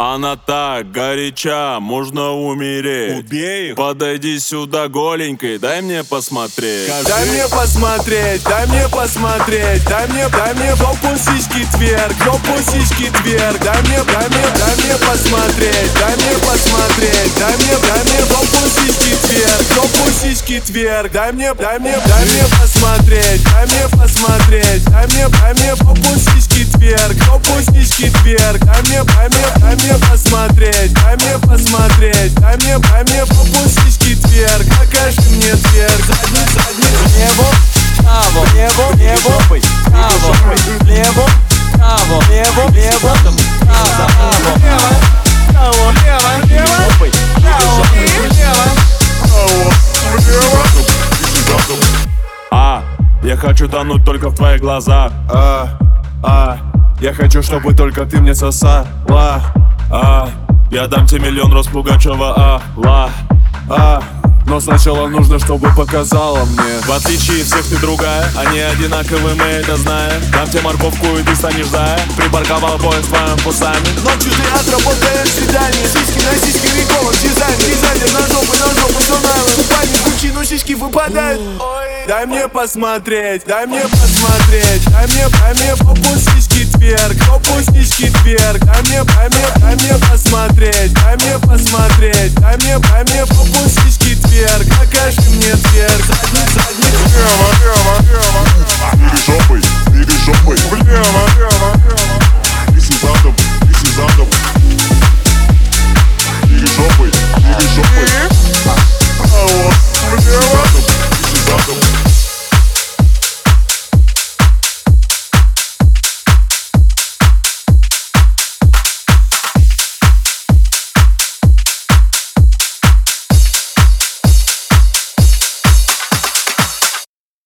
Она так горяча, можно умереть. Убей их. Подойди сюда голенькой, дай мне посмотреть. Дай мне посмотреть, дай мне посмотреть Дай мне, дай мне жопу сиськи тверк Жопу сиськи тверк. Дай мне, дай мне, дай мне посмотреть Дай мне посмотреть Дай мне, дай мне жопу сиськи тверк Жопу сиськи тверк. Дай мне, дай мне, дай мне посмотреть Тверк Дай мне, дай мне, дай мне посмотреть Дай мне посмотреть Дай мне, дай мне жопу сиськи тверк Покажи мне тверк Задницу, задницу Лево, право, лево, лево, право, лево, право, лево, лево, право, право, право, лево, лево, А, я хочу тонуть только в твоих глазах. А, а, я хочу, чтобы только ты мне сосала. А, я дам тебе миллион роз Пугачева, а, ла А, но сначала нужно, чтобы показала мне. В отличие всех ты другая, они одинаковые, мы это знаем. Дам тебе морковку и ты станешь зая. Припарковал поезд в твоем пусами Ночью ты отработаешь свидание Сиськи на сиськи, голос, дизайн Дизайнер на Выпадают Дай мне посмотреть, дай мне посмотреть. Дай мне, дай мне попу сиськи тверк Попу сиськи тверк. Дай мне, дай мне, дай мне посмотреть Дай мне посмотреть. Дай мне, дай мне попу